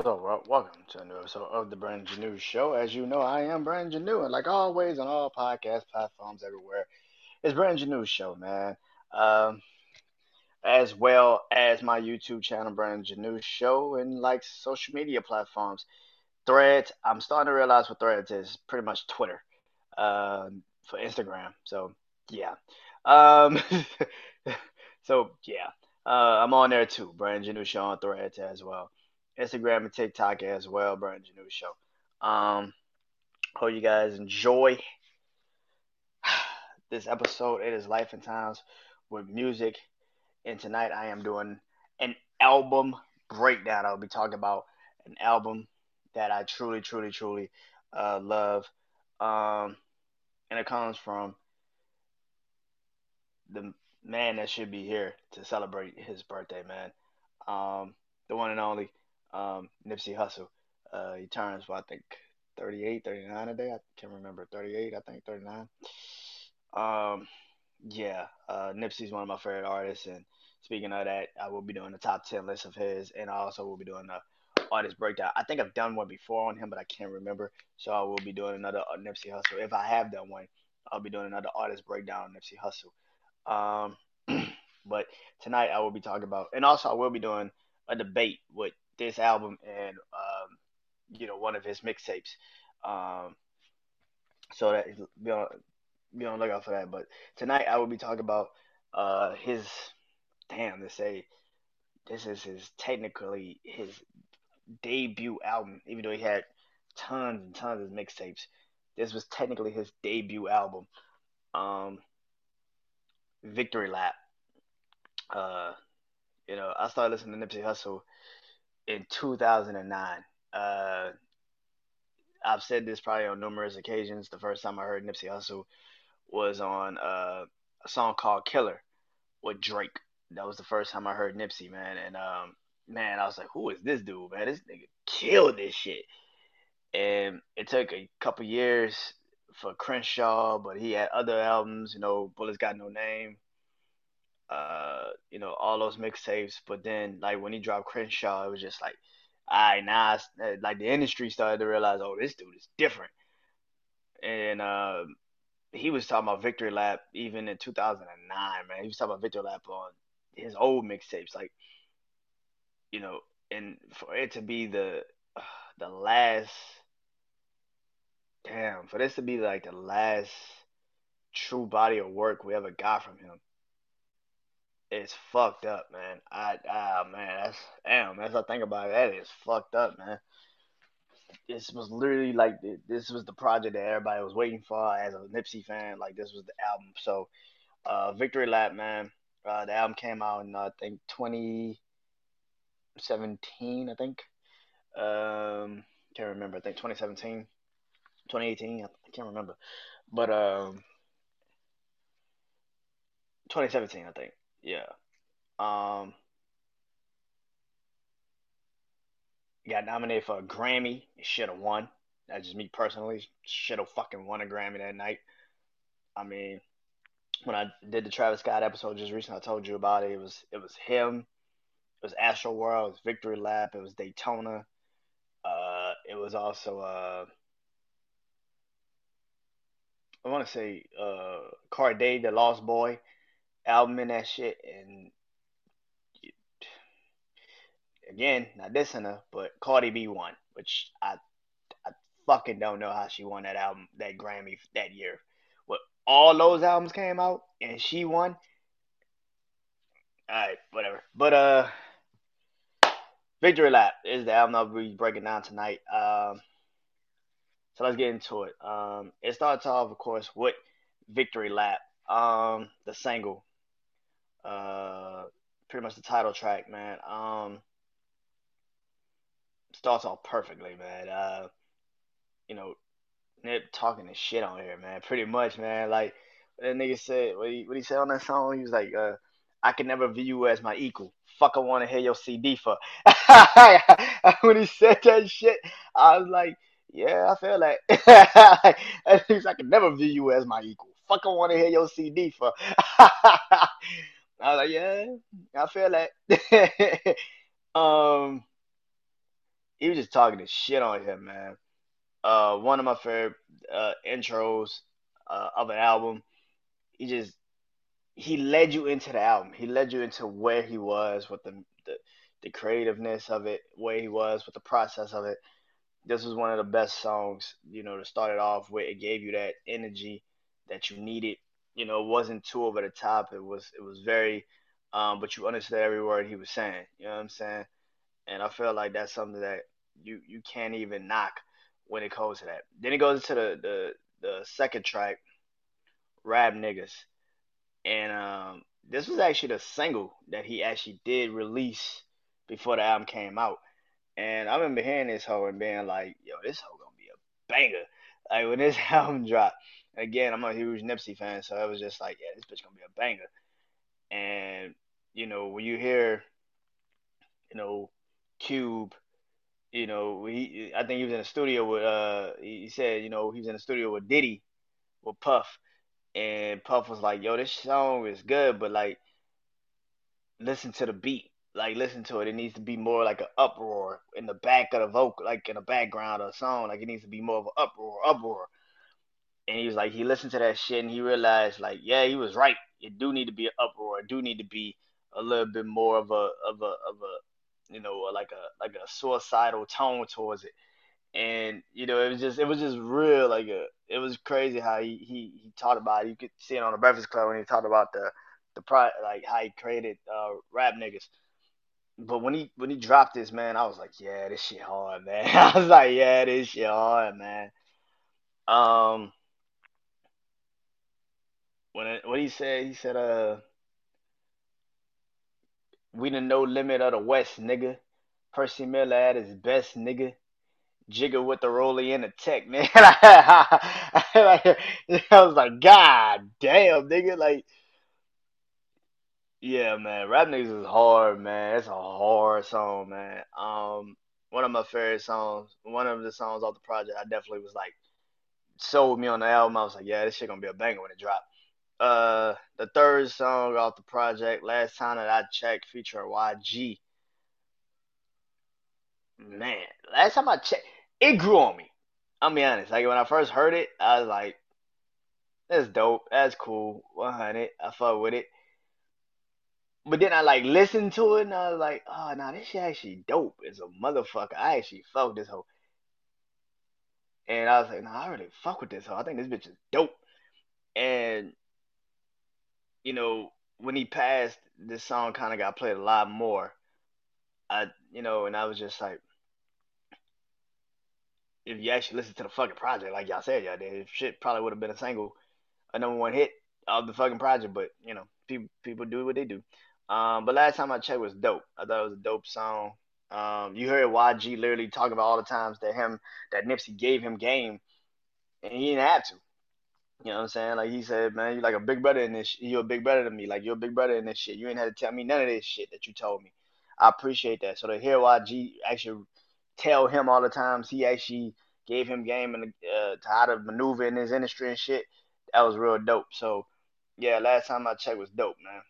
What's up, world? Welcome to a new episode of the Brandon Janeau Show. As you know, I am Brandon Janeau, and like always on all podcast platforms everywhere, it's Brandon Janeau Show, man. Um, as well as my YouTube channel, Brandon Janeau Show, and like social media platforms. Threads, I'm starting to realize what Threads is. Pretty much Twitter uh, for Instagram. So, yeah. Um, so, yeah. Uh, I'm on there too, Brandon Janeau Show on Threads as well. Instagram and TikTok as well, Brandon Janeau Show. Um, hope you guys enjoy this episode. It is Life and Times with music. And tonight I am doing an album breakdown. I'll be talking about an album that I truly, truly, truly uh, love. Um, and it comes from the man that should be here to celebrate his birthday, man. Um, the one and only um, Nipsey Hussle. Uh, he turns, well, I think 38, 39 a day. I can't remember. 38, I think 39. Um, yeah, uh, Nipsey's one of my favorite artists. And speaking of that, I will be doing the top 10 list of his. And I also will be doing the artist breakdown. I think I've done one before on him, but I can't remember. So I will be doing another uh, Nipsey Hussle. If I have done one, I'll be doing another artist breakdown on Nipsey Hussle. Um, but tonight I will be talking about, and also I will be doing a debate with this album and um, you know one of his mixtapes. Um, so that be on be on lookout for that. But tonight I will be talking about uh, his damn to say this is his technically his debut album, even though he had tons and tons of mixtapes. This was technically his debut album. Um, Victory Lap. Uh, you know, I started listening to Nipsey Hussle in 2009. Uh, I've said this probably on numerous occasions. The first time I heard Nipsey Hussle was on uh, a song called Killer with Drake. That was the first time I heard Nipsey, man. And um, man, I was like, who is this dude, man? This nigga killed this shit. And it took a couple years for Crenshaw, but he had other albums, you know, Bullets Got No Name, uh, you know, all those mixtapes. But then, like when he dropped Crenshaw, it was just like, all right, now uh, like the industry started to realize, oh, this dude is different. And uh, he was talking about Victory Lap even in 2009, man. He was talking about Victory Lap on his old mixtapes, like, you know, and for it to be the uh, the last, damn, for this to be like the last true body of work we ever got from him it's fucked up, man. I ah man, that's damn. As I think about it, that is fucked up, man. This was literally like this was the project that everybody was waiting for as a Nipsey fan. Like this was the album. So, uh, Victory Lap, man. Uh, the album came out in uh, I think 2017. I think. Um, can't remember. I think 2017, 2018. I can't remember, but um, 2017, I think. Yeah. Um, got nominated for a Grammy. Should have won. That's just me personally. Should have fucking won a Grammy that night. I mean, when I did the Travis Scott episode just recently, I told you about it. It was it was him. It was Astroworld. It was Victory Lap. It was Daytona. Uh, it was also uh, I want to say uh, Cordae, the Lost Boy album and that shit. And again, not dissing her, but Cardi B won, which I I fucking don't know how she won that album, that Grammy that year. What all those albums came out and she won. Alright, whatever. But uh Victory Lap is the album I'll be breaking down tonight. Um so let's get into it. Um it starts off of course with Victory Lap. Um the single uh, pretty much the title track, man. Um, starts off perfectly, man. Uh, you know, Nip talking this shit on here, man. Pretty much, man. Like that nigga said, what he what he said on that song, he was like, uh, I can never view you as my equal. Fuck, I want to hear your CD for. when he said that shit, I was like, yeah, I feel that. At least I can never view you as my equal. Fuck, I want to hear your CD for. I was like, yeah, I feel that. um, he was just talking this shit on him, man. Uh, one of my favorite uh, intros uh, of an album. He just he led you into the album. He led you into where he was with the the, the creativeness of it, where he was with the process of it. This was one of the best songs, you know, to start it off with. It gave you that energy that you needed. You know, it wasn't too over the top. It was it was very, um, but you understood every word he was saying. You know what I'm saying? And I feel like that's something that you you can't even knock when it comes to that. Then it goes into the the, the second track, Rap Niggas. And um, this was actually the single that he actually did release before the album came out. And I remember hearing this hoe and being like, yo, this hoe gonna be a banger. Like when this album dropped. Again, I'm a huge Nipsey fan, so I was just like, yeah, this bitch gonna be a banger. And, you know, when you hear, you know, Cube, you know, he I think he was in the studio with uh he said, you know, he was in the studio with Diddy, with Puff. And Puff was like, yo, this song is good, but like listen to the beat. Like listen to it. It needs to be more like an uproar in the back of the vocal, like in the background of the song. Like it needs to be more of an uproar, uproar. And he was like, he listened to that shit and he realized, like, yeah, he was right. It do need to be an uproar. It do need to be a little bit more of a of a of a you know like a like a suicidal tone towards it. And you know, it was just it was just real like a it was crazy how he he, he talked about it. You could see it on the Breakfast Club when he talked about the the pro like how he created uh, rap niggas. But when he when he dropped this man, I was like, yeah, this shit hard, man. I was like, yeah, this shit hard, man. Um, when what he said, he said, uh, we the no limit of the West, nigga. Percy Miller at his best, nigga. Jigga with the rollie in the tech, man. I was like, God damn, nigga. Like, yeah, man. Rap niggas is hard, man. It's a hard song, man. Um, one of my favorite songs, one of the songs off the project, I definitely was like, sold me on the album. I was like, yeah, this shit gonna be a banger when it dropped. Uh, the third song off the project, last time that I checked, feature YG. Man, last time I checked, it grew on me. I'll be honest. Like when I first heard it, I was like, "That's dope. That's cool. 100. I fuck with it." But then I like listened to it, and I was like, "Oh, nah, this shit actually dope as a motherfucker. I actually fuck with this whole." And I was like, "Nah, I really fuck with this hoe. I think this bitch is dope." And you know, when he passed, this song kind of got played a lot more. I, you know, and I was just like, if you actually listen to the fucking project, like y'all said, y'all did, shit probably would have been a single, a number one hit of the fucking project. But you know, people people do what they do. Um, but last time I checked was dope. I thought it was a dope song. Um, you heard YG literally talking about all the times that him that Nipsey gave him game, and he didn't have to. You know what I'm saying? Like he said, man, you're like a big brother in this. Sh- you're a big brother to me. Like you're a big brother in this shit. You ain't had to tell me none of this shit that you told me. I appreciate that. So to hear YG actually tell him all the times he actually gave him game and uh, to how to maneuver in his industry and shit, that was real dope. So yeah, last time I checked was dope, man.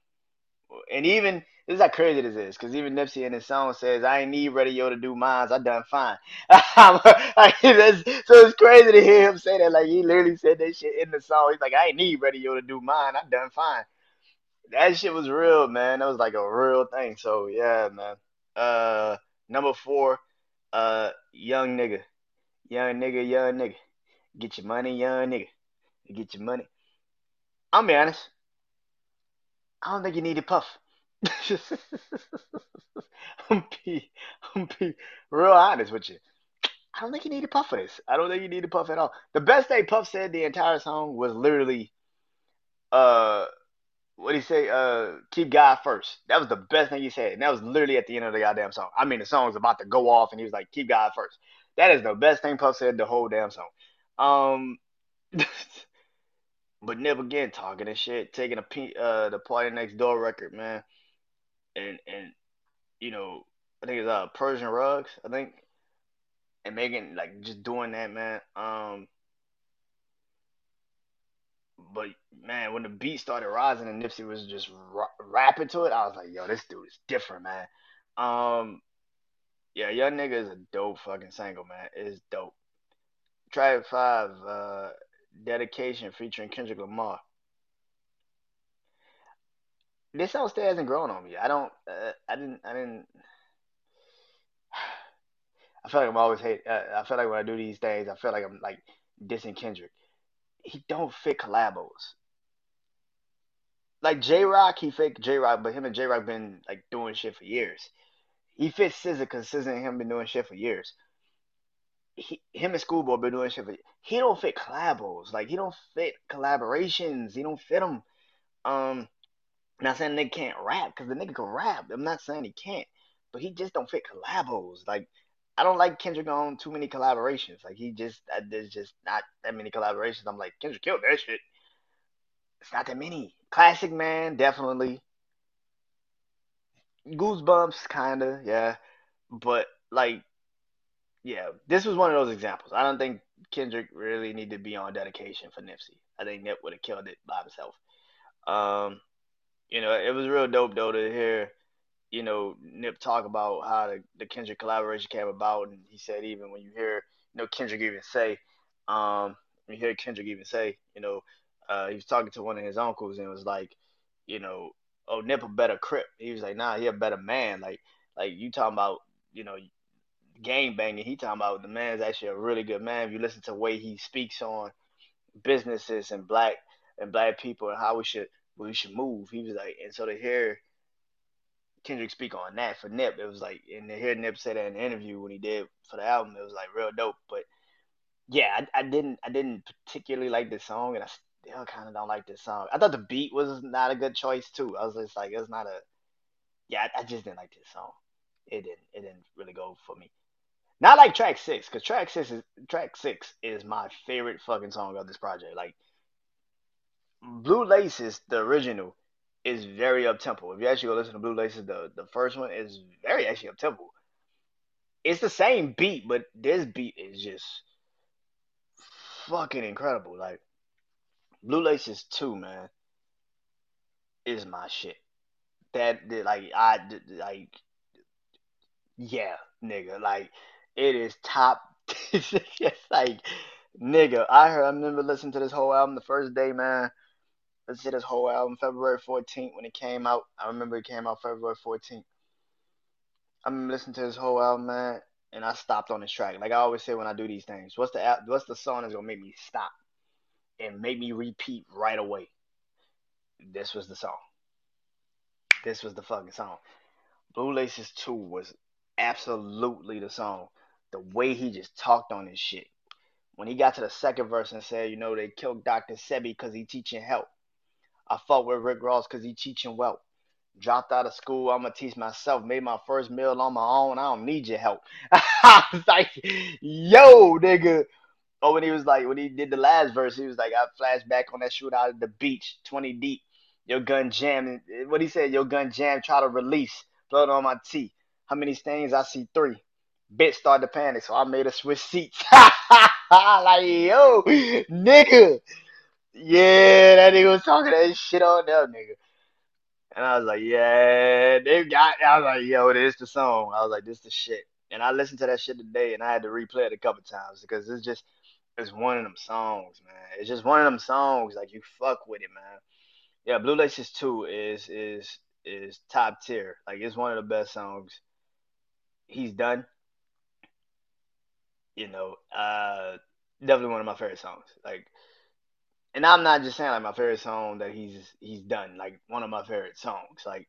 And even this is how crazy this is, because even Nipsey in his song says, "I ain't need radio to do mines. I done fine." so it's crazy to hear him say that. Like he literally said that shit in the song. He's like, "I ain't need radio to do mine. I done fine." That shit was real, man. That was like a real thing. So yeah, man. Uh, number four, uh, young nigga, young nigga, young nigga. Get your money, young nigga. Get your money. I'm be honest. I don't think you need to puff. I'm be, I'm be real honest with you. I don't think you need to puff for this. I don't think you need to puff at all. The best thing Puff said the entire song was literally, uh, what he say? Uh, keep God first. That was the best thing he said, and that was literally at the end of the goddamn song. I mean, the song was about to go off, and he was like, "Keep God first. That is the best thing Puff said the whole damn song. Um, but never again talking and shit, taking a pe- uh the PARTYNEXTDOOR record, man, and and you know, I think it's uh Persian rugs, I think, and making like just doing that, man. Um, but man, when the beat started rising and Nipsey was just ra- rapping to it, I was like, yo, this dude is different, man. Um, Yeah, Young Nigga is a dope fucking single, man. It's dope. Track five, uh, Dedication featuring Kendrick Lamar. This song still hasn't grown on me. I don't, uh, I didn't, I didn't. I feel like I'm always hate. Uh, I feel like when I do these things, I feel like I'm like dissing Kendrick. He don't fit collabos. Like Jay Rock, he fit Jay Rock, but him and Jay Rock been like doing shit for years. He fits SZA because SZA and him been doing shit for years. He, him and Schoolboy been doing shit for. He don't fit collabos. Like he don't fit collaborations. He don't fit them. Um, not saying the nigga can't rap because the nigga can rap. I'm not saying he can't, but he just don't fit collabos. Like I don't like Kendrick on too many collaborations. Like he just uh, there's just not that many collaborations. I'm like Kendrick killed that shit. It's not that many. Classic man, definitely. Goosebumps, kinda, yeah. But like, yeah, this was one of those examples. I don't think Kendrick really needed to be on dedication for Nipsey. I think Nip would have killed it by himself. Um, you know, it was real dope though to hear you know, Nip talk about how the, the Kendrick collaboration came about, and he said even when you hear, you know, Kendrick even say, um, you hear Kendrick even say, you know, uh, he was talking to one of his uncles and was like, you know, oh Nip a better crip. He was like, nah, he a better man. Like, like you talking about, you know, game banging. He talking about the man's actually a really good man. If you listen to the way he speaks on businesses and black and black people and how we should we should move. He was like, and so to hear Kendrick speak on that for Nip. It was like, and to hear Nip say that in the interview when he did for the album, it was like real dope. But yeah, I, I didn't, I didn't particularly like this song, and I still kind of don't like this song. I thought the beat was not a good choice too. I was just like, it's not a, yeah, I, I just didn't like this song. It didn't, it didn't really go for me. Not like track six, because track six is track six is my favorite fucking song of this project. Like Blue Laces, the original, is very up tempo. If you actually go listen to Blue Laces, the the first one is very actually up tempo. It's the same beat, but this beat is just fucking incredible. Like Blue Laces two, man, is my shit. That like I like yeah, nigga. Like it is top. it's like nigga. I heard. I remember listening to this whole album the first day, man. Let's see this whole album February 14th when it came out. I remember it came out February 14th. I'm listening to this whole album, man, and I stopped on this track. Like I always say when I do these things, what's the what's the song that's gonna make me stop and make me repeat right away? This was the song. This was the fucking song. Blue Laces 2 was absolutely the song. The way he just talked on this shit. When he got to the second verse and said, you know, they killed Dr. Sebi because he teaching help. I fought with Rick Ross because he teaching well. Dropped out of school, I'ma teach myself. Made my first meal on my own. I don't need your help. I was like, yo, nigga. Oh, when he was like, when he did the last verse, he was like, I flashed back on that shootout at the beach, 20 deep. Your gun jam. Eh, what he said, your gun jam, try to release. Blood on my teeth. How many stains? I see three. Bitch started to panic, so I made her switch seats. like, yo, nigga. Yeah, that nigga was talking that shit on them, nigga. And I was like, yeah, they got. I was like, yo, this the song. I was like, this the shit. And I listened to that shit today, and I had to replay it a couple times because it's just, it's one of them songs, man. It's just one of them songs like you fuck with it, man. Yeah, Blue Laces Two is is is top tier. Like it's one of the best songs he's done. You know, uh, definitely one of my favorite songs. Like and I'm not just saying like my favorite song that he's he's done, like one of my favorite songs. Like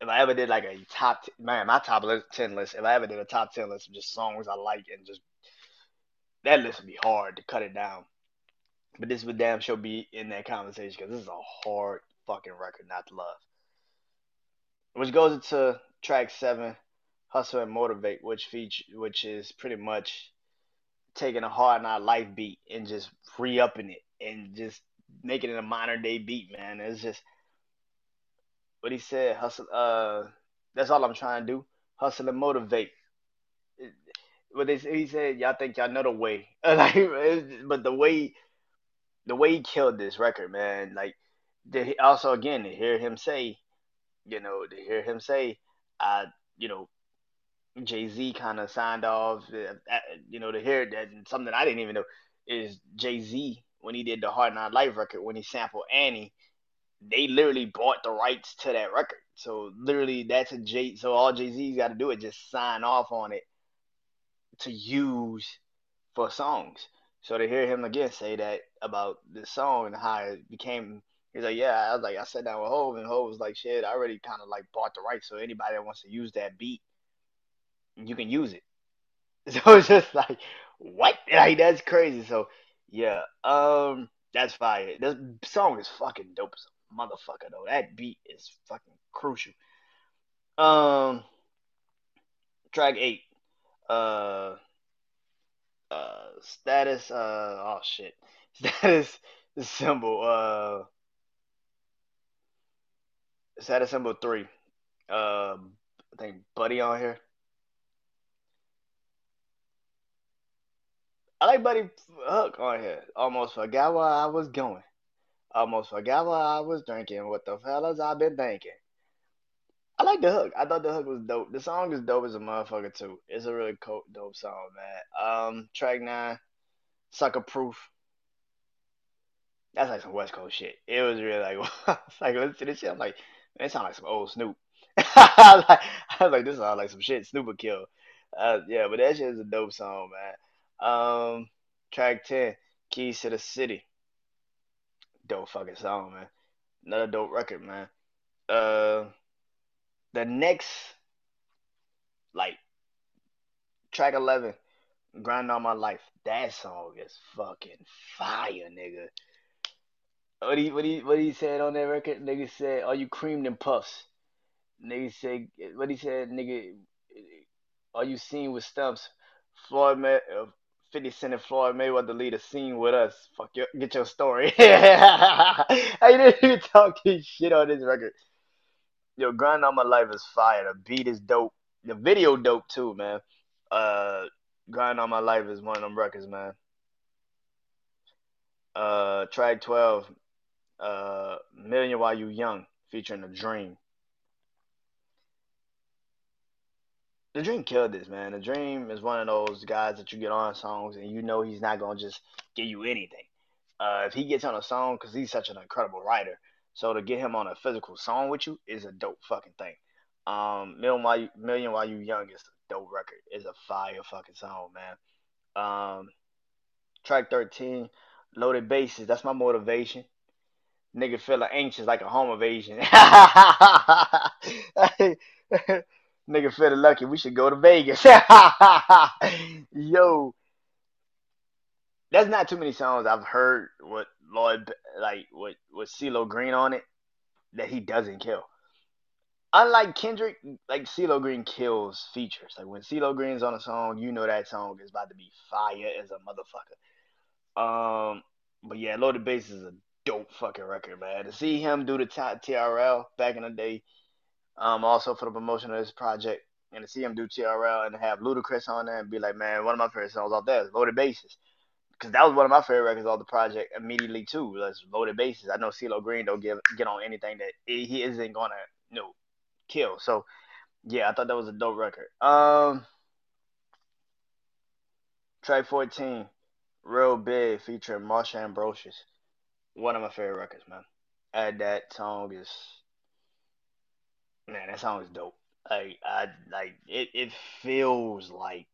if I ever did like a top t- man, my top ten list. If I ever did a top ten list of just songs I like and just that list would be hard to cut it down. But this would damn sure be in that conversation because this is a hard fucking record not to love. Which goes into track seven, "Hustle and Motivate," which feature which is pretty much taking a Hard Knock Life beat and just re-upping it and just making it a modern day beat, man. It's just what he said. Hustle. Uh, that's all I'm trying to do. Hustle and motivate. What they he said, y'all think y'all know the way, like, but the way, the way he killed this record, man. Like, also again to hear him say, you know, to hear him say, I, you know, Jay Z kind of signed off. Uh, you know, to hear that something I didn't even know is Jay Z when he did the Hard Knock Life record when he sampled Annie. They literally bought the rights to that record. So literally, that's a Jay. So all Jay Z's got to do is just sign off on it to use for songs. So to hear him again say that about the song and how it became, he's like, yeah, I was like, I sat down with Hove and Hove was like, shit, I already kind of like bought the rights. So anybody that wants to use that beat, you can use it. So it's just like, what? Like that's crazy. So yeah, um, that's fire. This song is fucking dope as a motherfucker though. That beat is fucking crucial. Um, track eight. Uh, uh, status. Uh, oh shit. Status symbol. Uh, status symbol three. Uh, I think Buddy on here. I like Buddy Hook on here. Almost forgot where I was going. Almost forgot what I was drinking. What the fellas I've been thinking. I like the hook. I thought the hook was dope. The song is dope as a motherfucker too. It's a really cool, dope song, man. Um, track nine, Sucker Proof. That's like some West Coast shit. It was really like, like listen to this shit. I'm like, man, it sounds like some old Snoop. I was like, I was like, this sounds like some shit Snoop would kill. Uh, yeah, but that shit is a dope song, man. Um, track ten, Keys to the City. Dope fucking song, man. Another dope record, man. Uh, the next like track eleven, Grind All My Life. That song is fucking fire, nigga. What he what he what he said on that record? Nigga said, "Are you creamed and puffs?" Nigga said, "What he said, nigga? Are you seen with stumps?" Floyd May, uh, Fifty Cent and Floyd Mayweather lead a scene with us. Fuck your, get your story. I didn't even talk his shit on this record. Yo, Grind All My Life is fire. The beat is dope. The video dope too, man. Uh, Grind All My Life is one of them records, man. Uh, track twelve, uh, Million While You Young, featuring The Dream. The Dream killed this, man. The Dream is one of those guys that you get on songs and you know he's not gonna just give you anything. Uh, if he gets on a song, because he's such an incredible writer, so to get him on a physical song with you is a dope fucking thing. Um, Million While You, Million While You Young is a dope record. It's a fire fucking song, man. Um, track thirteen, Loaded Bases. That's my motivation. Nigga feeling anxious like a home invasion. Nigga feeling lucky. We should go to Vegas. Yo, That's not too many songs I've heard with Lloyd like with with CeeLo Green on it that he doesn't kill. Unlike Kendrick, like CeeLo Green kills features. Like when CeeLo Green's on a song, you know that song is about to be fire as a motherfucker. Um, but yeah, Loaded Bases is a dope fucking record, man. To see him do the t- TRL back in the day, um, also for the promotion of this project, and to see him do TRL and have Ludacris on there and be like, man, one of my favorite songs off there is Loaded Bases because that was one of my favorite records of the project immediately too. That's loaded bases. I know CeeLo Green don't give get on anything that he isn't gonna you know kill. So yeah, I thought that was a dope record. Um, track fourteen, real big featuring Marsha Ambrosius. One of my favorite records, man. And that song is man, that song is dope. Like I like it. It feels like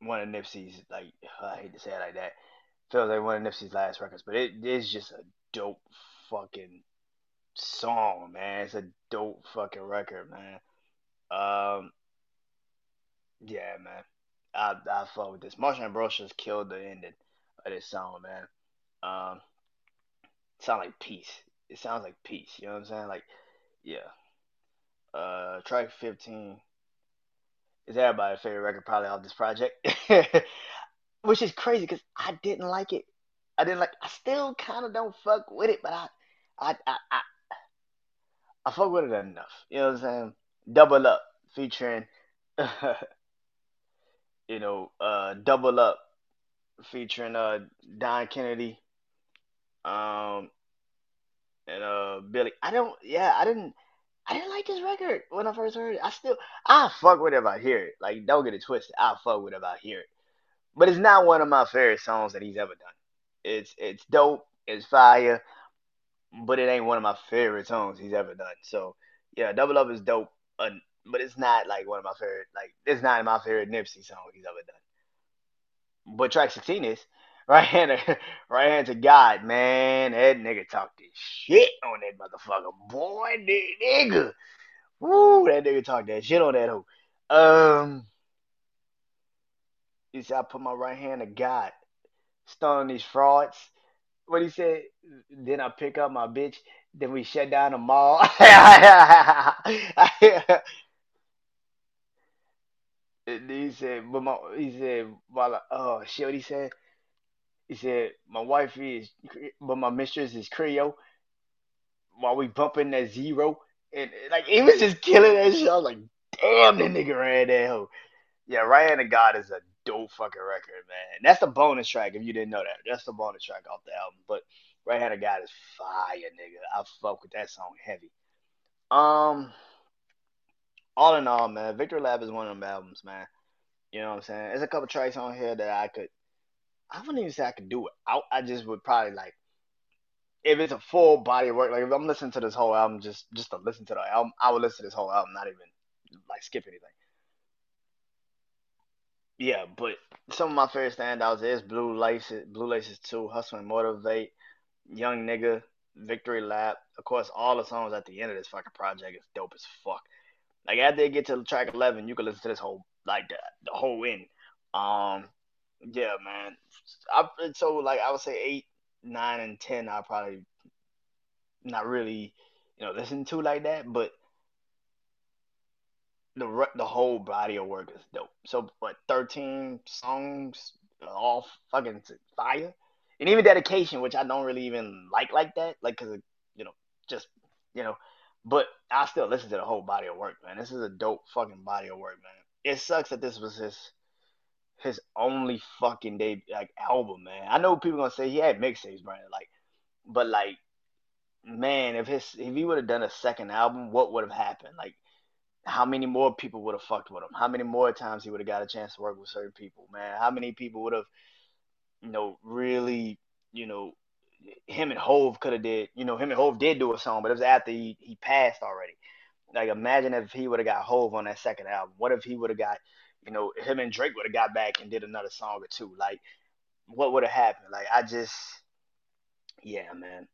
one of Nipsey's like I hate to say it like that. Feels like one of Nipsey's last records, but it is just a dope fucking song, man. It's a dope fucking record, man. Um, yeah, man. I I fuck with this. Marsha Ambrosius killed the ending of this song, man. Um, sound like peace. It sounds like peace. You know what I'm saying? Like, yeah. Uh, track 15 is everybody's favorite record probably off this project, which is crazy because I didn't like it. I didn't like. I still kind of don't fuck with it, but I, I, I, I, I fuck with it enough. You know what I'm saying? Double Up featuring, you know, uh, Double Up featuring uh Dom Kennedy, um, and uh Belly. I don't. Yeah, I didn't. I didn't like this record when I first heard it. I still I fuck with it if I hear it. Like don't get it twisted. I fuck with it if I hear it. But it's not one of my favorite songs that he's ever done. It's it's dope. It's fire. But it ain't one of my favorite songs he's ever done. So yeah, Double Up is dope. But it's not like one of my favorite. Like it's not my favorite Nipsey song he's ever done. But track 16 is right hand, right hand to God, man. That nigga talked this shit on that motherfucker, boy, nigga. Woo, that nigga talked that shit on that hoe. Um, he said I put my right hand to God, stun these frauds. What he said? Then I pick up my bitch. Then we shut down the mall. And he said, but my he said, while I, oh shit, what he said? He said, my wife is, but my mistress is Creole. While we bumping that zero, and like he was just killing that shit. I was like, damn, that nigga ran that hoe. Yeah, Right Hand of God is a dope fucking record, man. That's the bonus track if you didn't know that. That's the bonus track off the album. But Right Hand of God is fire, nigga. I fuck with that song heavy. Um, all in all, man, Victory Lap is one of them albums, man. You know what I'm saying? There's a couple tracks on here that I could I wouldn't even say I could do it. I, I just would probably like if it's a full body of work. Like if I'm listening to this whole album, just just to listen to the album, I would listen to this whole album, not even like skip anything. Yeah, but some of my favorite standouts is Blue Laces, Blue Laces Two, Hustle and Motivate, Young Nigga, Victory Lap. Of course, all the songs at the end of this fucking project is dope as fuck. Like after they get to track eleven, you can listen to this whole like the the whole end. Um, yeah, man. I so like I would say eight, nine, and ten. I probably not really, you know, listen to like that, but the the whole body of work is dope. So what, thirteen songs, all fucking fire, and even dedication, which I don't really even like like that, like because you know, just you know, but I still listen to the whole body of work, man. This is a dope fucking body of work, man. It sucks that this was his his only fucking day like album, man. I know people gonna say he had mixtapes, Brandon, like, but like, man, if his if he would have done a second album, what would have happened? Like, how many more people would have fucked with him? How many more times he would have got a chance to work with certain people, man? How many people would have, you know, really, you know, him and Hove could have did, you know, him and Hove did do a song, but it was after he, he passed already. Like imagine if he would have got Hove on that second album. What if he would have got, you know, him and Drake would have got back and did another song or two? Like, what would have happened? Like, I just, yeah, man.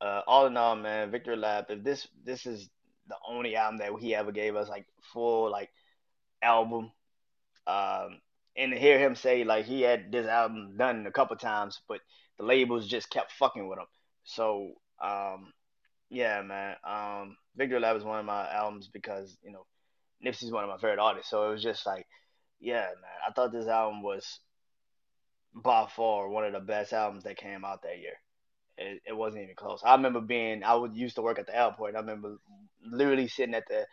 Uh, all in all, man, Victor Lap. If this this is the only album that he ever gave us, like full like album, um, and to hear him say like he had this album done a couple times, but the labels just kept fucking with him. So, um, yeah, man. Um, Victor Lab is one of my albums because you know Nipsey's one of my favorite artists. So it was just like, yeah, man. I thought this album was by far one of the best albums that came out that year. It, it wasn't even close. I remember being I would used to work at the airport. I remember literally sitting at the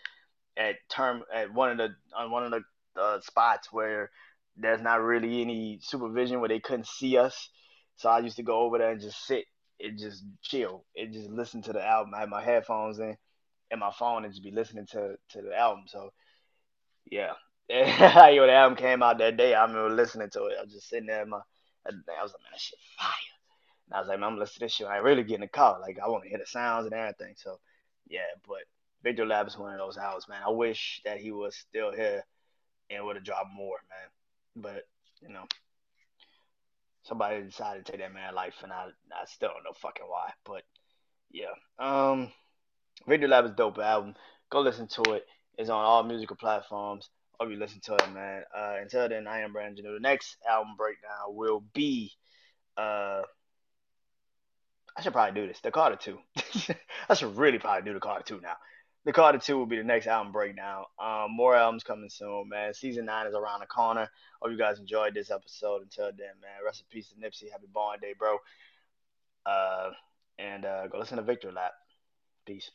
at term at one of the on one of the uh, spots where there's not really any supervision where they couldn't see us. So I used to go over there and just sit and just chill and just listen to the album. I had my headphones in and my phone and just be listening to to the album. So yeah, you know, the album came out that day. I remember listening to it. I was just sitting there. my, I was like, man, that shit fire. And I was like, man, I'm listening to this shit. I really get in the car. Like, I want to hear the sounds and everything. So, yeah, but Victor Lab is one of those albums, man. I wish that he was still here and would have dropped more, man. But, you know, somebody decided to take that man life, and I, I still don't know fucking why. But, yeah. Um, Victor Lab is dope album. Go listen to it. It's on all musical platforms. Hope you listen to it, man. Uh, until then, I am Brandon. The next album breakdown will be uh I should probably do this. The Carter 2. I should really probably do the Carter 2 now. The Carter 2 will be the next album breakdown. Um, more albums coming soon, man. Season 9 is around the corner. Hope you guys enjoyed this episode. Until then, man, rest in peace to Nipsey. Happy Born Day, bro. Uh, and uh, go listen to Victor Lap. Peace.